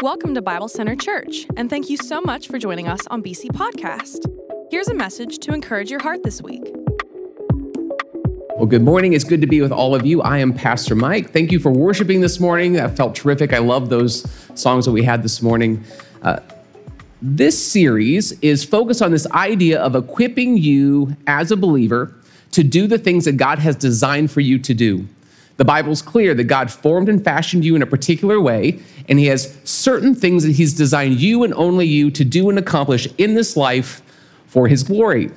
Welcome to Bible Center Church, and thank you so much for joining us on BC Podcast. Here's a message to encourage your heart this week. Well, good morning. It's good to be with all of you. I am Pastor Mike. Thank you for worshiping this morning. That felt terrific. I love those songs that we had this morning. Uh, this series is focused on this idea of equipping you as a believer to do the things that God has designed for you to do. The Bible's clear that God formed and fashioned you in a particular way, and He has certain things that He's designed you and only you to do and accomplish in this life for His glory.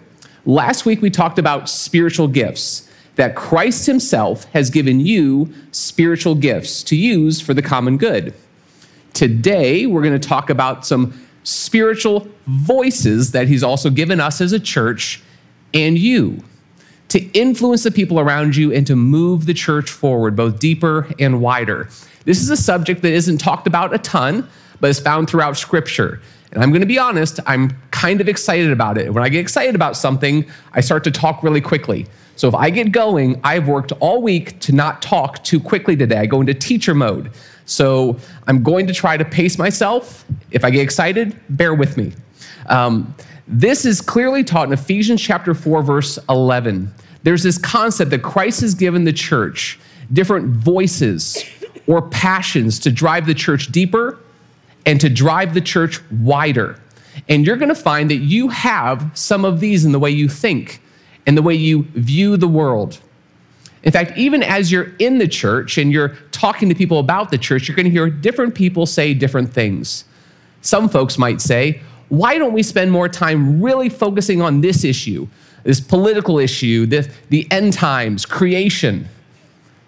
Last week, we talked about spiritual gifts, that Christ Himself has given you spiritual gifts to use for the common good. Today, we're going to talk about some spiritual voices that He's also given us as a church and you to influence the people around you and to move the church forward, both deeper and wider. This is a subject that isn't talked about a ton, but is found throughout Scripture. And I'm going to be honest, I'm kind of excited about it. When I get excited about something, I start to talk really quickly. So if I get going, I've worked all week to not talk too quickly today. I go into teacher mode. So I'm going to try to pace myself. If I get excited, bear with me. Um, this is clearly taught in Ephesians chapter 4, verse 11. There's this concept that Christ has given the church different voices or passions to drive the church deeper and to drive the church wider. And you're going to find that you have some of these in the way you think and the way you view the world. In fact, even as you're in the church and you're talking to people about the church, you're going to hear different people say different things. Some folks might say, Why don't we spend more time really focusing on this issue? this political issue, this, the end times, creation.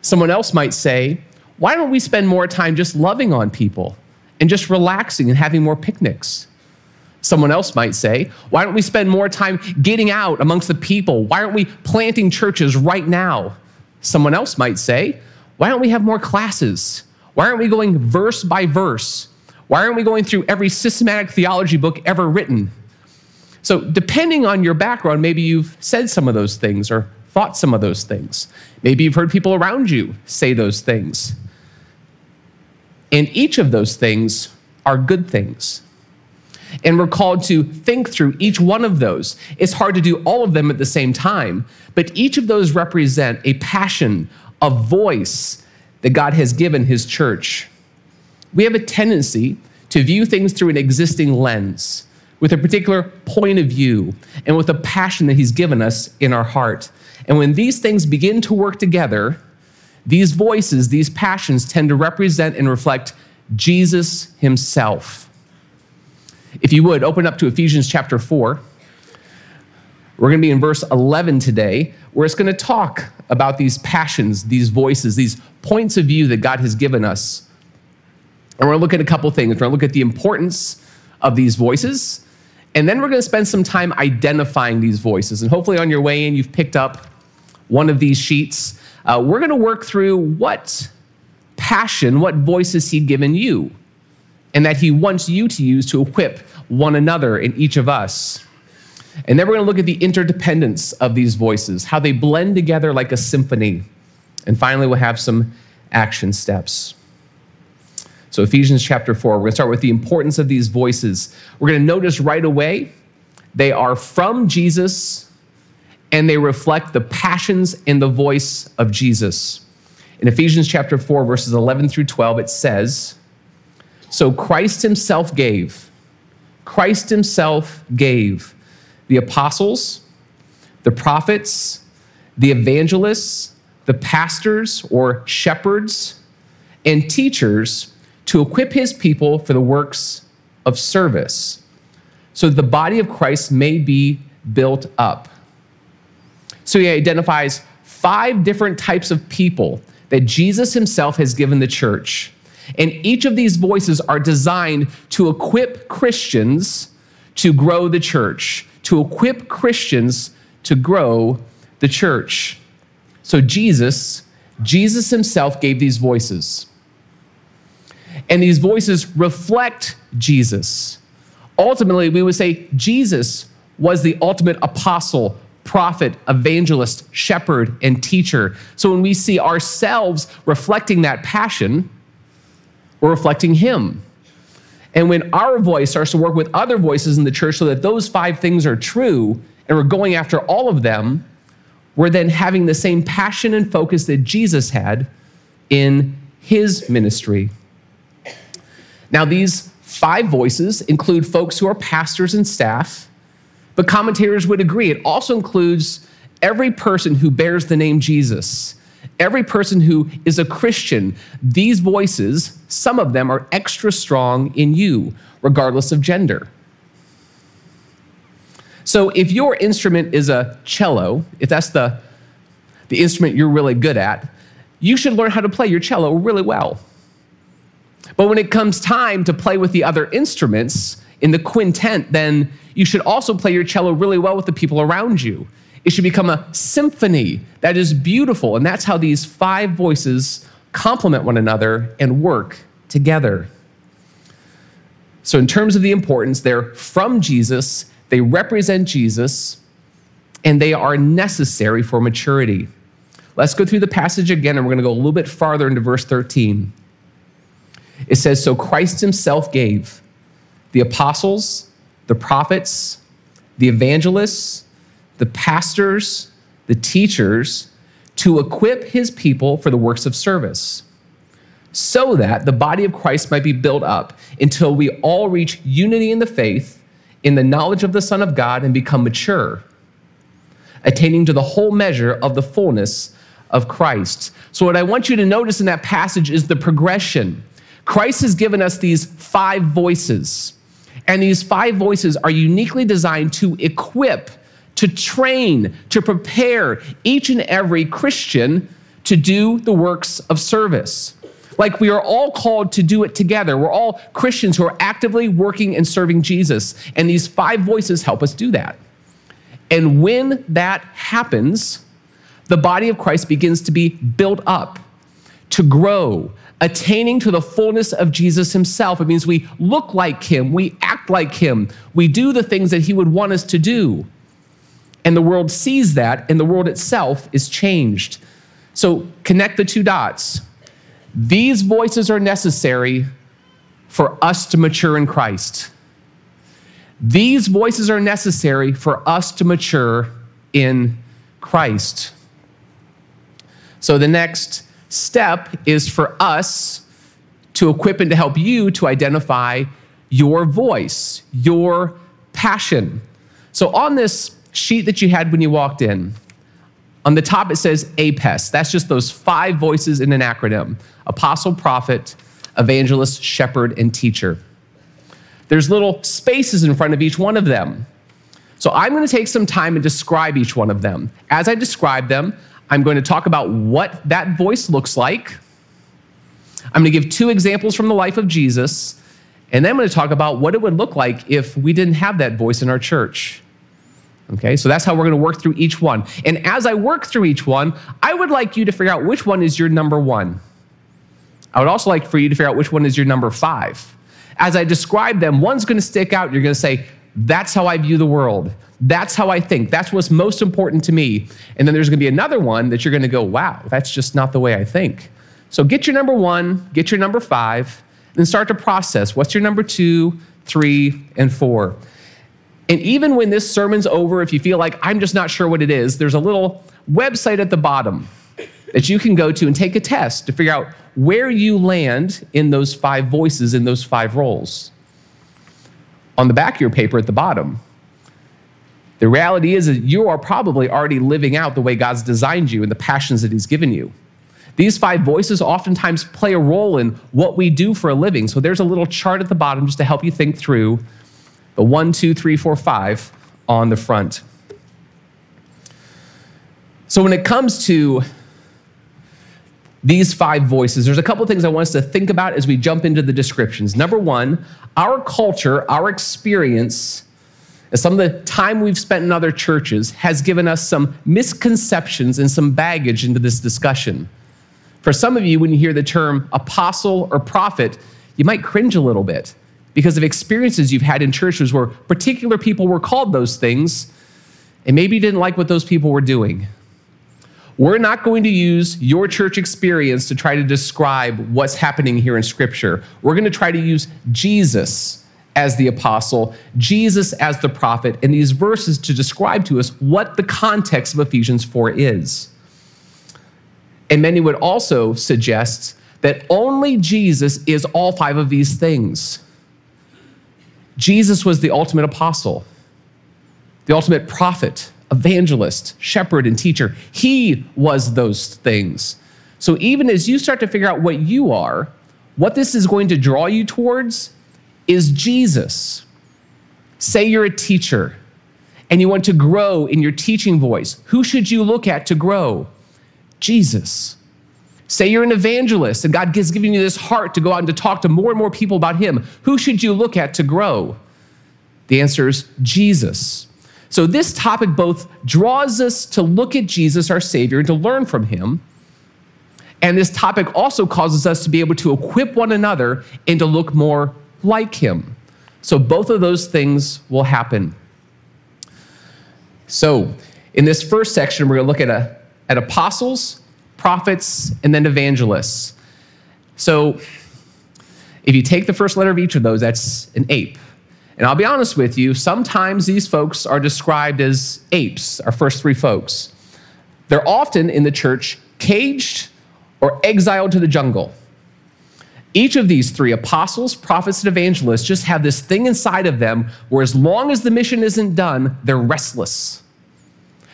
Someone else might say, why don't we spend more time just loving on people and just relaxing and having more picnics? Someone else might say, why don't we spend more time getting out amongst the people? Why aren't we planting churches right now? Someone else might say, why don't we have more classes? Why aren't we going verse by verse? Why aren't we going through every systematic theology book ever written? So, depending on your background, maybe you've said some of those things or thought some of those things. Maybe you've heard people around you say those things. And each of those things are good things. And we're called to think through each one of those. It's hard to do all of them at the same time, but each of those represent a passion, a voice that God has given His church. We have a tendency to view things through an existing lens with a particular point of view and with a passion that He's given us in our heart. And when these things begin to work together, these voices, these passions tend to represent and reflect Jesus Himself. If you would, open up to Ephesians chapter 4. We're going to be in verse 11 today, where it's going to talk about these passions, these voices, these points of view that God has given us. And we're going to look at a couple things. We're going to look at the importance of these voices, and then we're going to spend some time identifying these voices. And hopefully, on your way in, you've picked up one of these sheets. Uh, we're going to work through what passion, what voices He'd given you, and that He wants you to use to equip one another in each of us. And then we're going to look at the interdependence of these voices, how they blend together like a symphony. And finally, we'll have some action steps. So, Ephesians chapter 4, we're going to start with the importance of these voices. We're going to notice right away they are from Jesus and they reflect the passions and the voice of Jesus. In Ephesians chapter 4, verses 11 through 12, it says, So Christ himself gave, Christ himself gave the apostles, the prophets, the evangelists, the pastors or shepherds, and teachers to equip his people for the works of service, so that the body of Christ may be built up. So he identifies five different types of people that Jesus himself has given the church. And each of these voices are designed to equip Christians to grow the church, to equip Christians to grow the church. So Jesus, Jesus himself gave these voices. And these voices reflect Jesus. Ultimately, we would say Jesus was the ultimate apostle, prophet, evangelist, shepherd, and teacher. So when we see ourselves reflecting that passion, we're reflecting him. And when our voice starts to work with other voices in the church so that those five things are true and we're going after all of them, we're then having the same passion and focus that Jesus had in his ministry. Now, these five voices include folks who are pastors and staff, but commentators would agree it also includes every person who bears the name Jesus, every person who is a Christian. These voices, some of them are extra strong in you, regardless of gender. So if your instrument is a cello, if that's the, the instrument you're really good at, you should learn how to play your cello really well. But when it comes time to play with the other instruments in the quintet, then you should also play your cello really well with the people around you. It should become a symphony that is beautiful. And that's how these five voices complement one another and work together. So, in terms of the importance, they're from Jesus, they represent Jesus, and they are necessary for maturity. Let's go through the passage again, and we're going to go a little bit farther into verse 13. It says, So Christ himself gave the apostles, the prophets, the evangelists, the pastors, the teachers to equip his people for the works of service, so that the body of Christ might be built up until we all reach unity in the faith, in the knowledge of the Son of God, and become mature, attaining to the whole measure of the fullness of Christ. So, what I want you to notice in that passage is the progression. Christ has given us these five voices, and these five voices are uniquely designed to equip to train, to prepare each and every Christian to do the works of service. Like we are all called to do it together. We're all Christians who are actively working and serving Jesus. And these five voices help us do that. And when that happens, the body of Christ begins to be built up, to grow, attaining to the fullness of Jesus himself. It means we look like him, we act like him, we do the things that he would want us to do. And the world sees that, and the world itself is changed. So connect the two dots. These voices are necessary for us to mature in Christ. These voices are necessary for us to mature in Christ. So the next step is for us to equip and to help you to identify your voice, your passion. So on this sheet that you had when you walked in, on the top it says APES. That's just those five voices in an acronym apostle, prophet, evangelist, shepherd, and teacher. There's little spaces in front of each one of them. So I'm going to take some time and describe each one of them. As I describe them, I'm going to talk about what that voice looks like. I'm going to give two examples from the life of Jesus, and then I'm going to talk about what it would look like if we didn't have that voice in our church. Okay, so that's how we're going to work through each one. And as I work through each one, I would like you to figure out which one is your number one. I would also like for you to figure out which one is your number five. As I describe them, one's going to stick out. You're going to say, That's how I view the world. That's how I think. That's what's most important to me. And then there's going to be another one that you're going to go, Wow, that's just not the way I think. So get your number one, get your number five, and start to process what's your number two, three, and four. And even when this sermon's over, if you feel like I'm just not sure what it is, there's a little website at the bottom that you can go to and take a test to figure out where you land in those five voices, in those five roles. On the back of your paper at the bottom, the reality is that you are probably already living out the way God's designed you and the passions that He's given you. These five voices oftentimes play a role in what we do for a living. So there's a little chart at the bottom just to help you think through the one, two, three, four, five on the front. So when it comes to these five voices, there's a couple things I want us to think about as we jump into the descriptions. Number one, our culture, our experience, and some of the time we've spent in other churches has given us some misconceptions and some baggage into this discussion. For some of you, when you hear the term apostle or prophet, you might cringe a little bit because of experiences you've had in churches where particular people were called those things, and maybe you didn't like what those people were doing. We're not going to use your church experience to try to describe what's happening here in Scripture. We're going to try to use Jesus as the apostle, Jesus as the prophet, and these verses to describe to us what the context of Ephesians 4 is. And many would also suggest that only Jesus is all five of these things. Jesus was the ultimate apostle, the ultimate prophet, evangelist, shepherd, and teacher. He was those things. So even as you start to figure out what you are, what this is going to draw you towards is Jesus. Say you're a teacher and you want to grow in your teaching voice. Who should you look at to grow? Jesus. Say you're an evangelist and God is giving you this heart to go out and to talk to more and more people about Him. Who should you look at to grow? The answer is Jesus. So, this topic both draws us to look at Jesus, our Savior, and to learn from Him. And this topic also causes us to be able to equip one another and to look more like Him. So, both of those things will happen. So, in this first section, we're going to look at, a, at apostles prophets, and then evangelists. So if you take the first letter of each of those, that's an ape. And I'll be honest with you, sometimes these folks are described as apes, our first three folks. They're often in the church caged or exiled to the jungle. Each of these three, apostles, prophets, and evangelists, just have this thing inside of them where as long as the mission isn't done, they're restless.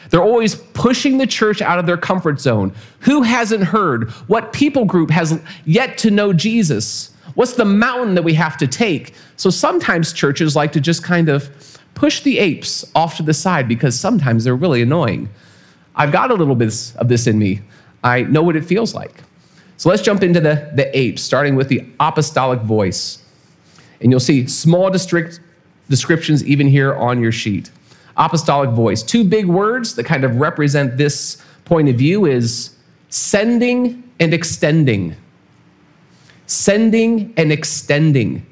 They're always pushing the church out of their comfort zone. Who hasn't heard? What people group has yet to know Jesus? What's the mountain that we have to take? So sometimes churches like to just kind of push the apes off to the side because sometimes they're really annoying. I've got a little bit of this in me. I know what it feels like. So let's jump into the, the apes, starting with the apostolic voice. And you'll see small district descriptions even here on your sheet apostolic voice. Two big words that kind of represent this point of view is sending and extending. Sending and extending.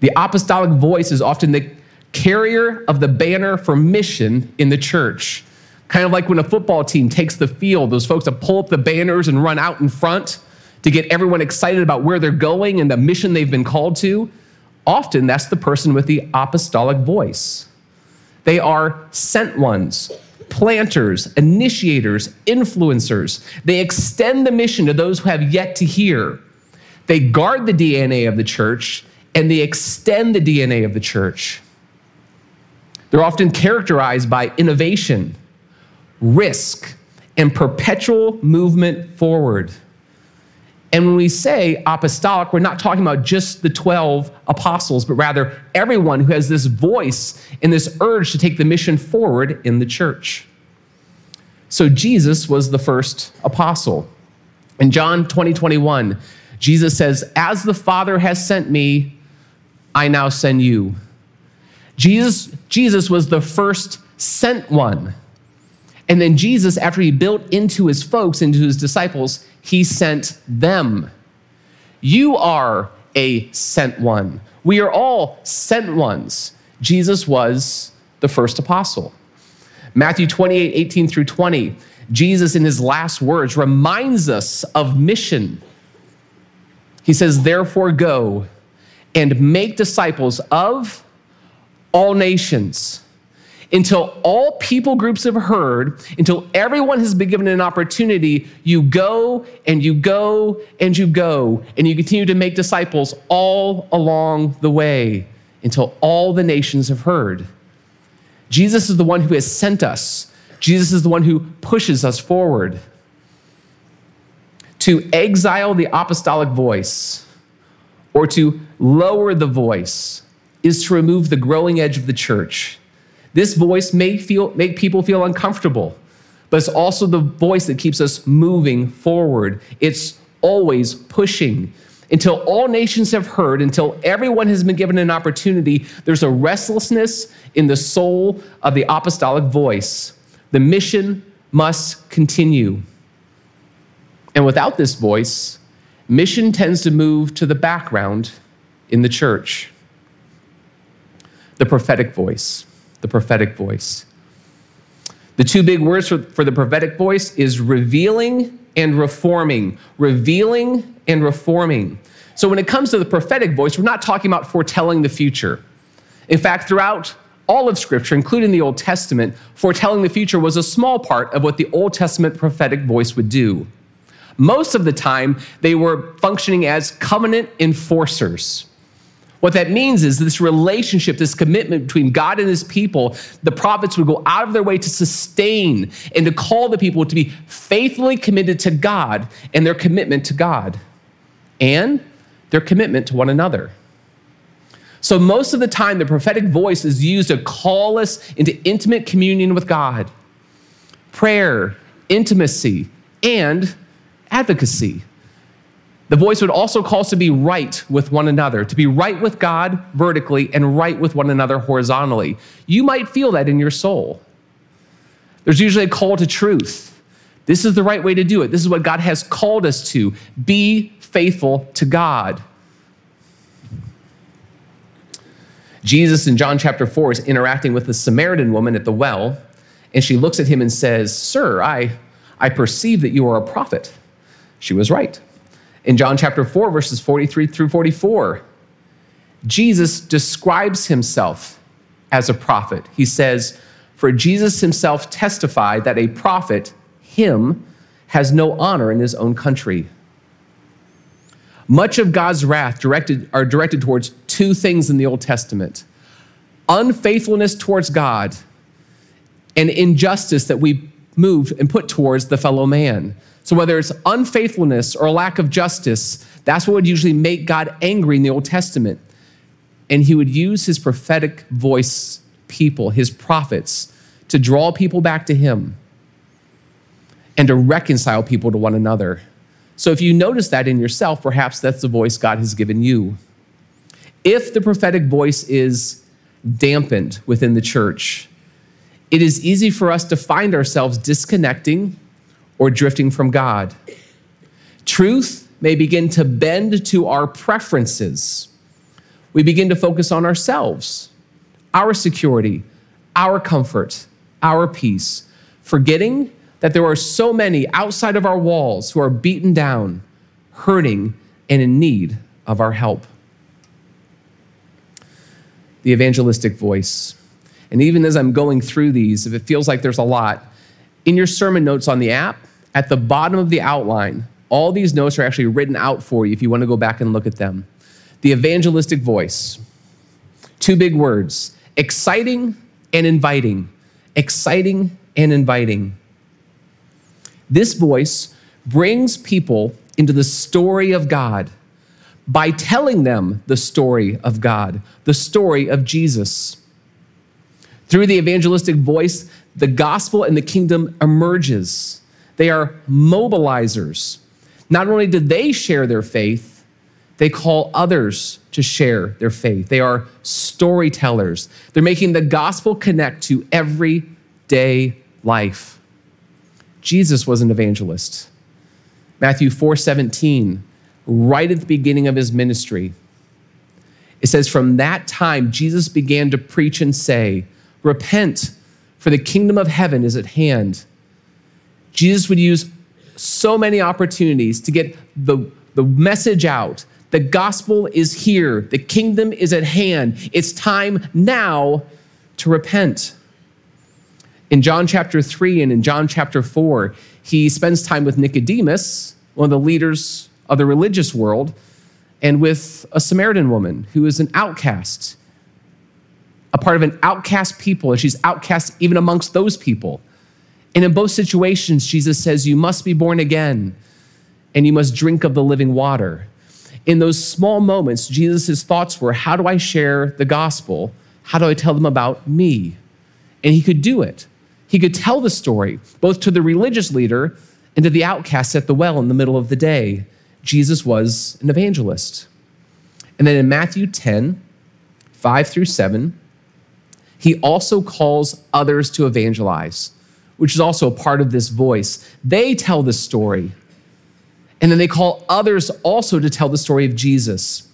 The apostolic voice is often the carrier of the banner for mission in the church. Kind of like when a football team takes the field, those folks that pull up the banners and run out in front to get everyone excited about where they're going and the mission they've been called to. Often that's the person with the apostolic voice. They are sent ones, planters, initiators, influencers. They extend the mission to those who have yet to hear. They guard the DNA of the church and they extend the DNA of the church. They're often characterized by innovation, risk, and perpetual movement forward. And when we say apostolic, we're not talking about just the 12 apostles, but rather everyone who has this voice and this urge to take the mission forward in the church. So Jesus was the first apostle. In John 20, 21, Jesus says, As the Father has sent me, I now send you. Jesus, Jesus was the first sent one. And then Jesus, after he built into his folks, into his disciples, he sent them. You are a sent one. We are all sent ones. Jesus was the first apostle. Matthew 28 18 through 20, Jesus, in his last words, reminds us of mission. He says, Therefore, go and make disciples of all nations until all people groups have heard, until everyone has been given an opportunity, you go and you go and you go, and you continue to make disciples all along the way until all the nations have heard. Jesus is the one who has sent us, Jesus is the one who pushes us forward. To exile the apostolic voice or to lower the voice is to remove the growing edge of the church this voice may feel, make people feel uncomfortable, but it's also the voice that keeps us moving forward. It's always pushing. Until all nations have heard, until everyone has been given an opportunity, there's a restlessness in the soul of the apostolic voice. The mission must continue. And without this voice, mission tends to move to the background in the church. The prophetic voice the prophetic voice. The two big words for, for the prophetic voice is revealing and reforming. Revealing and reforming. So when it comes to the prophetic voice, we're not talking about foretelling the future. In fact, throughout all of Scripture, including the Old Testament, foretelling the future was a small part of what the Old Testament prophetic voice would do. Most of the time, they were functioning as covenant enforcers. What that means is this relationship, this commitment between God and his people, the prophets would go out of their way to sustain and to call the people to be faithfully committed to God and their commitment to God and their commitment to one another. So, most of the time, the prophetic voice is used to call us into intimate communion with God, prayer, intimacy, and advocacy. The voice would also call us to be right with one another, to be right with God vertically and right with one another horizontally. You might feel that in your soul. There's usually a call to truth. This is the right way to do it. This is what God has called us to. Be faithful to God. Jesus in John chapter 4 is interacting with the Samaritan woman at the well, and she looks at him and says, Sir, I, I perceive that you are a prophet. She was right in John chapter 4, verses 43 through 44. Jesus describes himself as a prophet. He says, For Jesus himself testified that a prophet, him, has no honor in his own country. Much of God's wrath directed, are directed towards two things in the Old Testament unfaithfulness towards God and injustice that we move and put towards the fellow man. So, whether it's unfaithfulness or a lack of justice, that's what would usually make God angry in the Old Testament. And he would use his prophetic voice people, his prophets, to draw people back to him and to reconcile people to one another. So, if you notice that in yourself, perhaps that's the voice God has given you. If the prophetic voice is dampened within the church, it is easy for us to find ourselves disconnecting or drifting from God. Truth may begin to bend to our preferences. We begin to focus on ourselves, our security, our comfort, our peace, forgetting that there are so many outside of our walls who are beaten down, hurting, and in need of our help. The evangelistic voice. And even as I'm going through these, if it feels like there's a lot, in your sermon notes on the app, at the bottom of the outline, all these notes are actually written out for you if you want to go back and look at them. The evangelistic voice. Two big words exciting and inviting. Exciting and inviting. This voice brings people into the story of God by telling them the story of God, the story of Jesus. Through the evangelistic voice, the gospel and the kingdom emerges. They are mobilizers. Not only do they share their faith, they call others to share their faith. They are storytellers. They're making the gospel connect to everyday life. Jesus was an evangelist. Matthew 4:17, right at the beginning of his ministry. It says from that time Jesus began to preach and say, "Repent, for the kingdom of heaven is at hand." Jesus would use so many opportunities to get the, the message out. The gospel is here, the kingdom is at hand. It's time now to repent. In John chapter 3 and in John chapter 4, he spends time with Nicodemus, one of the leaders of the religious world, and with a Samaritan woman who is an outcast, a part of an outcast people, and she's outcast even amongst those people. And in both situations, Jesus says, You must be born again and you must drink of the living water. In those small moments, Jesus' thoughts were, How do I share the gospel? How do I tell them about me? And he could do it. He could tell the story, both to the religious leader and to the outcast at the well in the middle of the day. Jesus was an evangelist. And then in Matthew 10, 5 through 7, he also calls others to evangelize which is also a part of this voice. They tell the story. And then they call others also to tell the story of Jesus.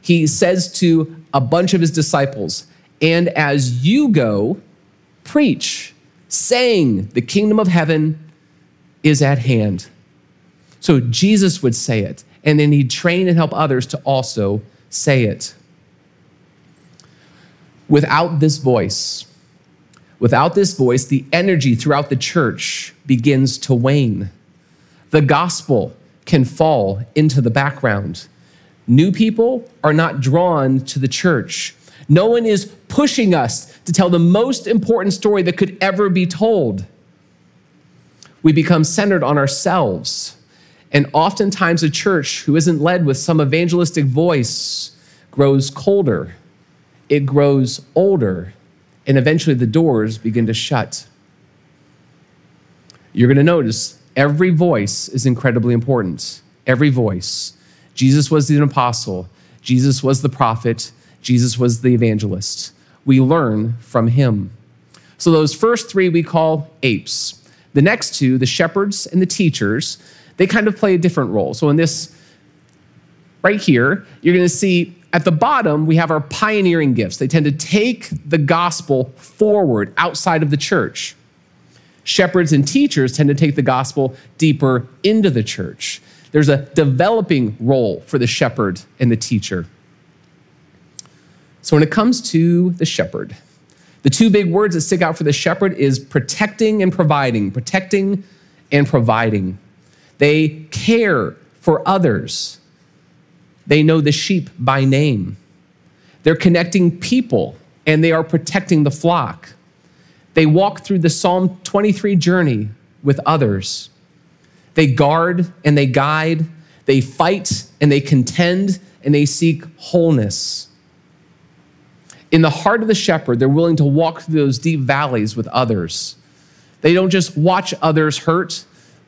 He says to a bunch of his disciples, And as you go, preach saying, The kingdom of heaven is at hand. So Jesus would say it, and then he'd train and help others to also say it. Without this voice, without this voice, the energy throughout the church begins to wane. The gospel can fall into the background. New people are not drawn to the church. No one is pushing us to tell the most important story that could ever be told. We become centered on ourselves. And oftentimes, a church who isn't led with some evangelistic voice grows colder, it grows older, and eventually the doors begin to shut. You're going to notice every voice is incredibly important. Every voice. Jesus was the apostle, Jesus was the prophet, Jesus was the evangelist. We learn from him. So, those first three we call apes. The next two, the shepherds and the teachers, they kind of play a different role. So, in this right here, you're going to see at the bottom, we have our pioneering gifts. They tend to take the gospel forward outside of the church. Shepherds and teachers tend to take the gospel deeper into the church. There's a developing role for the shepherd and the teacher. So when it comes to the shepherd, the two big words that stick out for the shepherd is protecting and providing, protecting and providing. They care for others. They know the sheep by name. They're connecting people and they are protecting the flock. They walk through the Psalm 23 journey with others. They guard and they guide, they fight and they contend, and they seek wholeness. In the heart of the shepherd, they're willing to walk through those deep valleys with others. They don't just watch others hurt,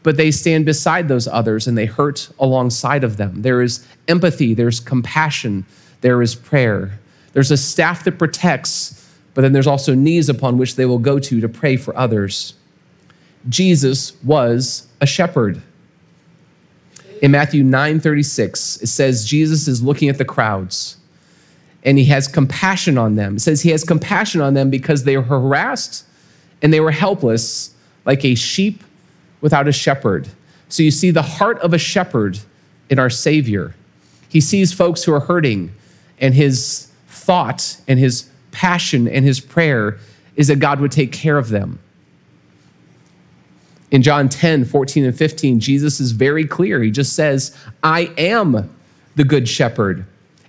but they stand beside those others and they hurt alongside of them. There is empathy, there's compassion, there is prayer. There's a staff that protects, but then there's also knees upon which they will go to to pray for others. Jesus was a shepherd. In Matthew 9:36, it says Jesus is looking at the crowds and he has compassion on them. It says he has compassion on them because they were harassed and they were helpless like a sheep without a shepherd. So you see the heart of a shepherd in our Savior. He sees folks who are hurting, and his thought and his passion and his prayer is that God would take care of them. In John 10, 14, and 15, Jesus is very clear. He just says, I am the good shepherd.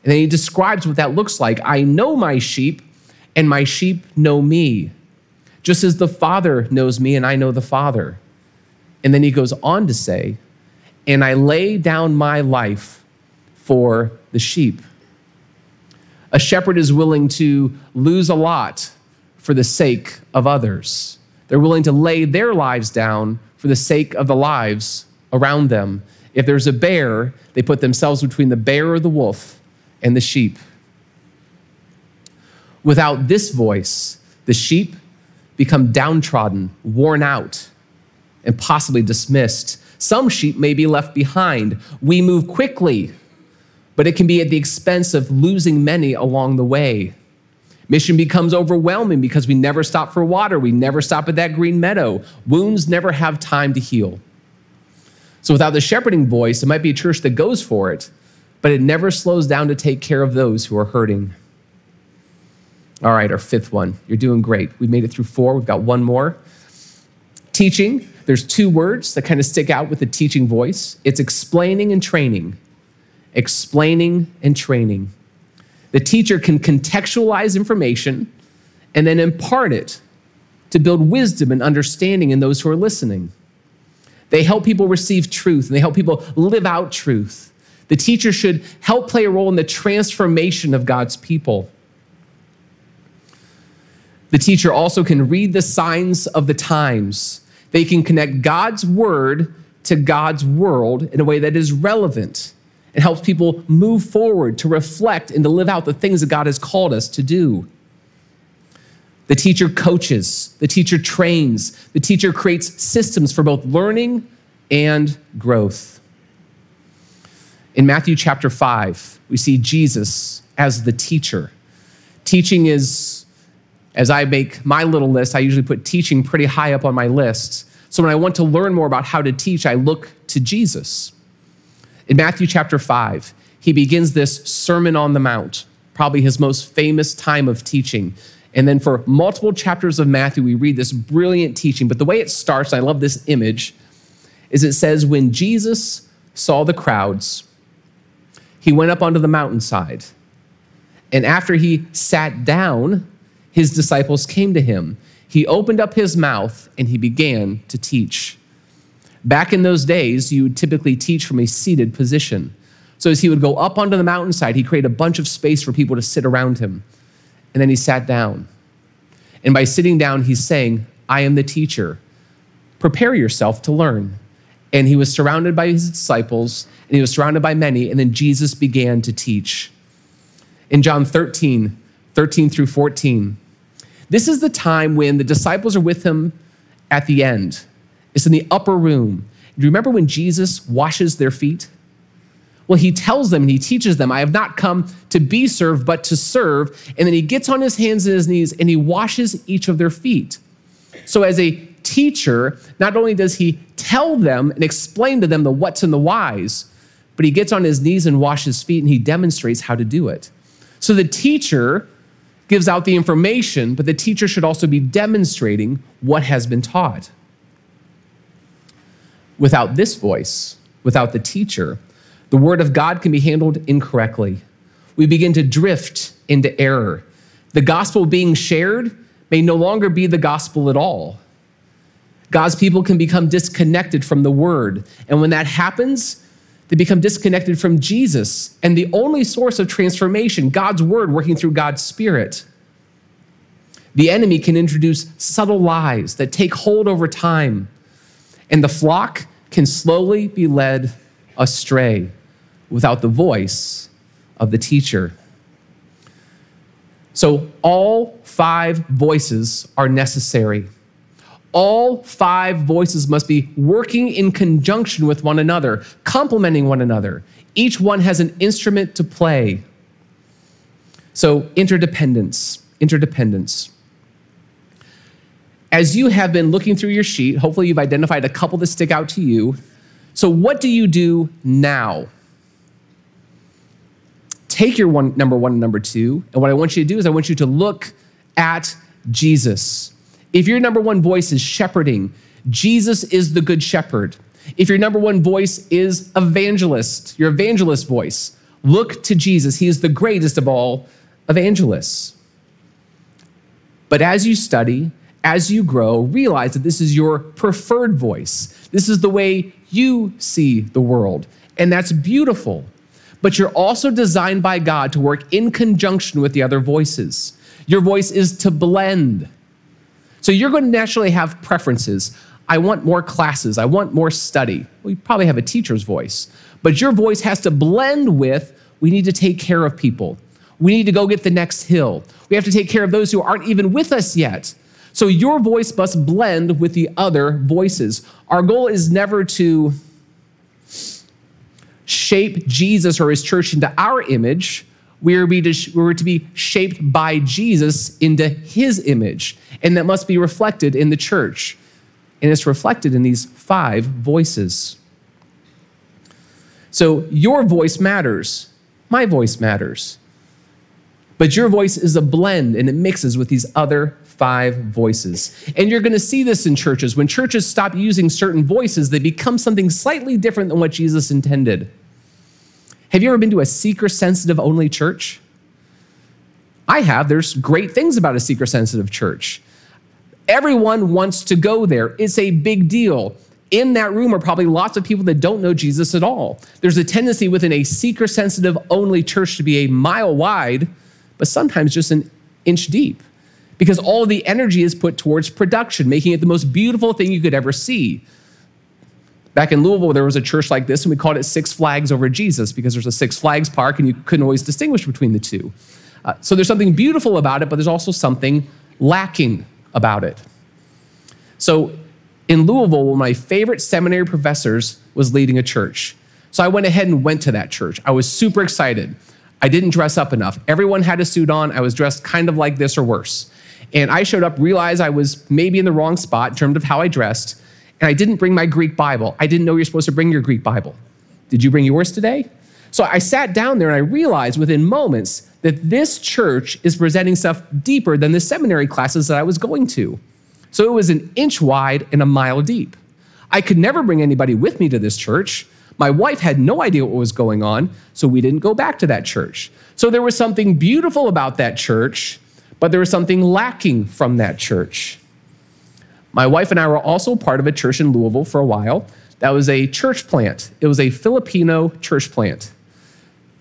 And then he describes what that looks like. I know my sheep, and my sheep know me, just as the Father knows me, and I know the Father. And then he goes on to say, and I lay down my life for the sheep. A shepherd is willing to lose a lot for the sake of others. They're willing to lay their lives down for the sake of the lives around them. If there's a bear, they put themselves between the bear or the wolf and the sheep. Without this voice, the sheep become downtrodden, worn out, and possibly dismissed. Some sheep may be left behind. We move quickly, but it can be at the expense of losing many along the way. Mission becomes overwhelming because we never stop for water. We never stop at that green meadow. Wounds never have time to heal. So, without the shepherding voice, it might be a church that goes for it, but it never slows down to take care of those who are hurting. All right, our fifth one. You're doing great. We've made it through four. We've got one more. Teaching. There's two words that kind of stick out with the teaching voice it's explaining and training. Explaining and training. The teacher can contextualize information and then impart it to build wisdom and understanding in those who are listening. They help people receive truth and they help people live out truth. The teacher should help play a role in the transformation of God's people. The teacher also can read the signs of the times. They can connect God's word to God's world in a way that is relevant it helps people move forward to reflect and to live out the things that God has called us to do. The teacher coaches, the teacher trains, the teacher creates systems for both learning and growth. In Matthew chapter 5, we see Jesus as the teacher. Teaching is as I make my little list, I usually put teaching pretty high up on my list. So when I want to learn more about how to teach, I look to Jesus. In Matthew chapter 5, he begins this Sermon on the Mount, probably his most famous time of teaching. And then for multiple chapters of Matthew, we read this brilliant teaching. But the way it starts, I love this image, is it says, When Jesus saw the crowds, he went up onto the mountainside. And after he sat down, his disciples came to him. He opened up his mouth and he began to teach. Back in those days, you would typically teach from a seated position. So as he would go up onto the mountainside, he created a bunch of space for people to sit around him. And then he sat down. And by sitting down, he's saying, I am the teacher. Prepare yourself to learn. And he was surrounded by his disciples, and he was surrounded by many, and then Jesus began to teach. In John 13, 13 through 14, this is the time when the disciples are with him at the end. It's in the upper room. Do you remember when Jesus washes their feet? Well, he tells them and he teaches them, I have not come to be served, but to serve. And then he gets on his hands and his knees and he washes each of their feet. So, as a teacher, not only does he tell them and explain to them the what's and the whys, but he gets on his knees and washes feet and he demonstrates how to do it. So, the teacher gives out the information, but the teacher should also be demonstrating what has been taught. Without this voice, without the teacher, the word of God can be handled incorrectly. We begin to drift into error. The gospel being shared may no longer be the gospel at all. God's people can become disconnected from the word. And when that happens, they become disconnected from Jesus and the only source of transformation, God's word working through God's spirit. The enemy can introduce subtle lies that take hold over time, and the flock can slowly be led astray without the voice of the teacher. So, all five voices are necessary. All five voices must be working in conjunction with one another, complementing one another. Each one has an instrument to play. So, interdependence, interdependence. As you have been looking through your sheet, hopefully you've identified a couple that stick out to you. So, what do you do now? take your one, number one and number two, and what I want you to do is I want you to look at Jesus. If your number one voice is shepherding, Jesus is the good shepherd. If your number one voice is evangelist, your evangelist voice, look to Jesus. He is the greatest of all evangelists. But as you study, as you grow, realize that this is your preferred voice. This is the way you see the world. And that's beautiful but you're also designed by God to work in conjunction with the other voices. Your voice is to blend. So you're going to naturally have preferences. I want more classes. I want more study. Well, you probably have a teacher's voice, but your voice has to blend with we need to take care of people. We need to go get the next hill. We have to take care of those who aren't even with us yet. So your voice must blend with the other voices. Our goal is never to shape Jesus or his church into our image. We are, to, be shaped by Jesus into his image. And that must be reflected in the church. And it's reflected in these five voices. So your voice matters. My voice matters. But your voice is a blend and it mixes with these other five voices. And you're going to see this in churches. When churches stop using certain voices, they become something slightly different than what Jesus intended. Have you ever been to a seeker sensitive only church? I have. There's great things about a seeker sensitive church. Everyone wants to go there. It's a big deal. In that room are probably lots of people that don't know Jesus at all. There's a tendency within a seeker sensitive only church to be a mile wide, but sometimes just an inch deep because all the energy is put towards production, making it the most beautiful thing you could ever see. Back in Louisville, there was a church like this, and we called it Six Flags Over Jesus because there's a Six Flags park, and you couldn't always distinguish between the two. Uh, so there's something beautiful about it, but there's also something lacking about it. So in Louisville, one of my favorite seminary professors was leading a church. So I went ahead and went to that church. I was super excited. I didn't dress up enough. Everyone had a suit on. I was dressed kind of like this or worse. And I showed up, realized I was maybe in the wrong spot in terms of how I dressed, and I didn't bring my Greek Bible. I didn't know you're supposed to bring your Greek Bible. Did you bring yours today? So I sat down there and I realized within moments that this church is presenting stuff deeper than the seminary classes that I was going to. So it was an inch wide and a mile deep. I could never bring anybody with me to this church. My wife had no idea what was going on, so we didn't go back to that church. So there was something beautiful about that church, but there was something lacking from that church. My wife and I were also part of a church in Louisville for a while. That was a church plant, it was a Filipino church plant.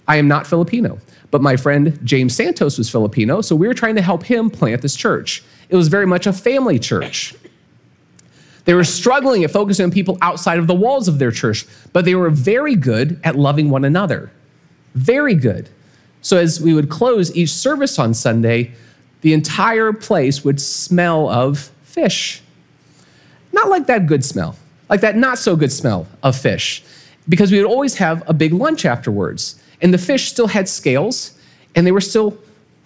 I am not Filipino, but my friend James Santos was Filipino, so we were trying to help him plant this church. It was very much a family church. They were struggling at focusing on people outside of the walls of their church, but they were very good at loving one another. Very good. So as we would close each service on Sunday, the entire place would smell of fish. Not like that good smell, like that not so good smell of fish, because we would always have a big lunch afterwards. And the fish still had scales, and they were still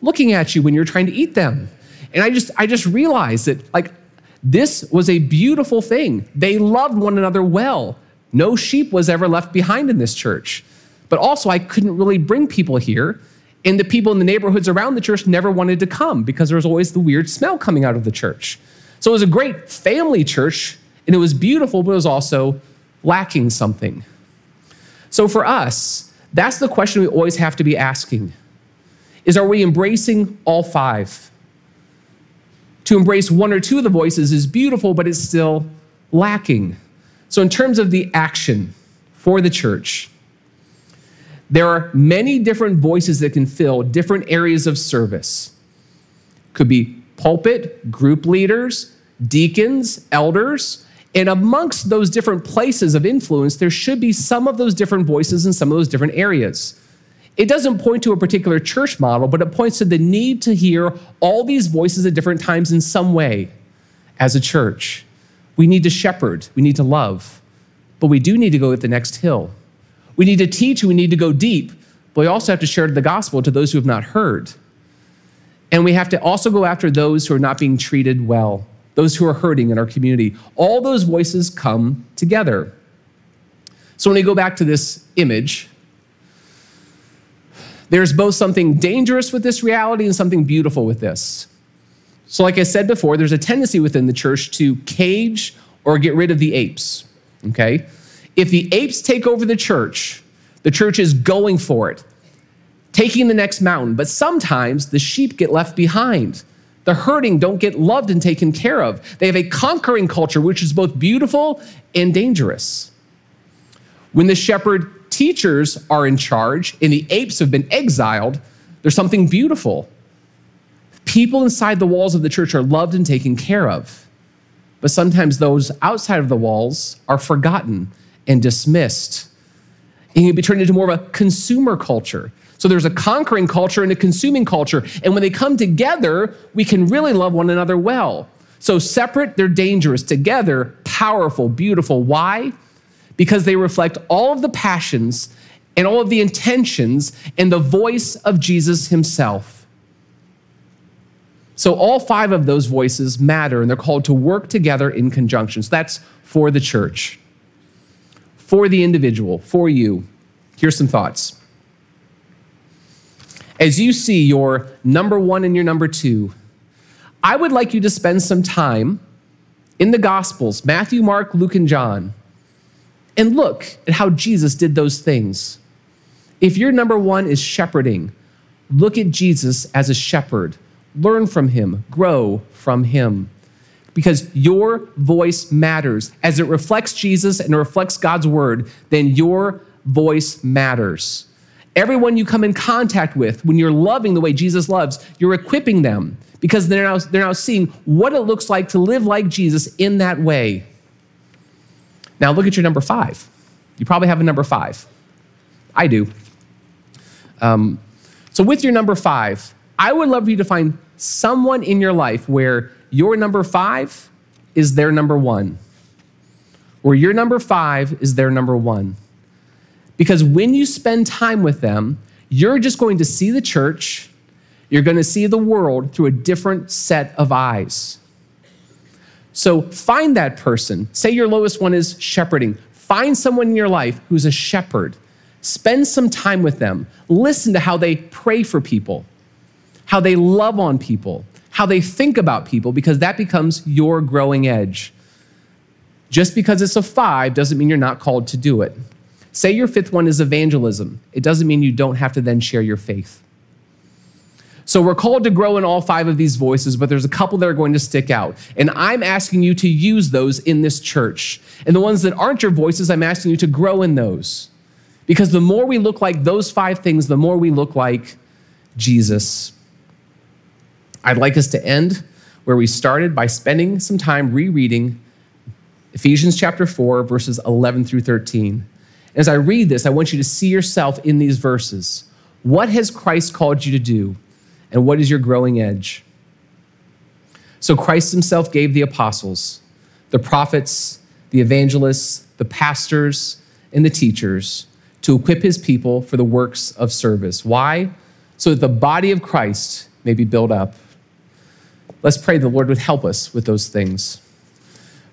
looking at you when you're trying to eat them. And I just, I just realized that, like, this was a beautiful thing. They loved one another well. No sheep was ever left behind in this church. But also, I couldn't really bring people here. And the people in the neighborhoods around the church never wanted to come because there was always the weird smell coming out of the church. So it was a great family church, and it was beautiful, but it was also lacking something. So for us, that's the question we always have to be asking is are we embracing all five? To embrace one or two of the voices is beautiful, but it's still lacking. So, in terms of the action for the church, there are many different voices that can fill different areas of service. Could be pulpit, group leaders, deacons, elders. And amongst those different places of influence, there should be some of those different voices in some of those different areas. It doesn't point to a particular church model, but it points to the need to hear all these voices at different times in some way as a church. We need to shepherd, we need to love, but we do need to go at the next hill. We need to teach, we need to go deep, but we also have to share the gospel to those who have not heard. And we have to also go after those who are not being treated well, those who are hurting in our community. All those voices come together. So when we go back to this image, there's both something dangerous with this reality and something beautiful with this. So, like I said before, there's a tendency within the church to cage or get rid of the apes. Okay? If the apes take over the church, the church is going for it, taking the next mountain. But sometimes the sheep get left behind. The herding don't get loved and taken care of. They have a conquering culture, which is both beautiful and dangerous. When the shepherd teachers are in charge and the apes have been exiled, there's something beautiful. People inside the walls of the church are loved and taken care of. But sometimes those outside of the walls are forgotten and dismissed. And you can be turned into more of a consumer culture. So there's a conquering culture and a consuming culture. And when they come together, we can really love one another well. So separate, they're dangerous. Together, powerful, beautiful. Why? because they reflect all of the passions and all of the intentions and the voice of Jesus himself. So, all five of those voices matter and they're called to work together in conjunction. So, that's for the church, for the individual, for you. Here's some thoughts. As you see your number one and your number two, I would like you to spend some time in the Gospels Matthew, Mark, Luke, and John and look at how Jesus did those things. If your number one is shepherding, look at Jesus as a shepherd. Learn from him, grow from him. Because your voice matters. As it reflects Jesus and reflects God's word, then your voice matters. Everyone you come in contact with, when you're loving the way Jesus loves, you're equipping them because they're now, they're now seeing what it looks like to live like Jesus in that way. Now look at your number five. You probably have a number five. I do. Um, so with your number five, I would love for you to find someone in your life where your number five is their number one, or your number five is their number one. Because when you spend time with them, you're just going to see the church, You're going to see the world through a different set of eyes. So find that person. Say your lowest one is shepherding. Find someone in your life who's a shepherd. Spend some time with them. Listen to how they pray for people, how they love on people, how they think about people, because that becomes your growing edge. Just because it's a five doesn't mean you're not called to do it. Say your fifth one is evangelism. It doesn't mean you don't have to then share your faith. So we're called to grow in all five of these voices, but there's a couple that are going to stick out. And I'm asking you to use those in this church. And the ones that aren't your voices, I'm asking you to grow in those. Because the more we look like those five things, the more we look like Jesus. I'd like us to end where we started by spending some time rereading Ephesians chapter 4, verses 11 through 13. As I read this, I want you to see yourself in these verses. What has Christ called you to do? And what is your growing edge? So, Christ himself gave the apostles, the prophets, the evangelists, the pastors, and the teachers to equip his people for the works of service. Why? So that the body of Christ may be built up. Let's pray the Lord would help us with those things.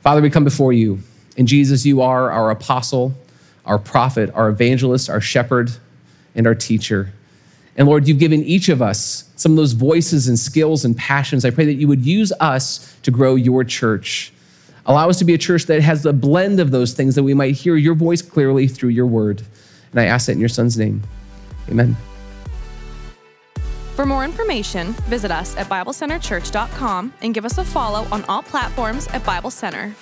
Father, we come before you. And Jesus, you are our apostle, our prophet, our evangelist, our shepherd, and our teacher. And Lord, you've given each of us some of those voices and skills and passions. I pray that you would use us to grow your church. Allow us to be a church that has a blend of those things that we might hear your voice clearly through your word. And I ask that in your son's name. Amen. For more information, visit us at BibleCenterChurch.com and give us a follow on all platforms at Bible Center.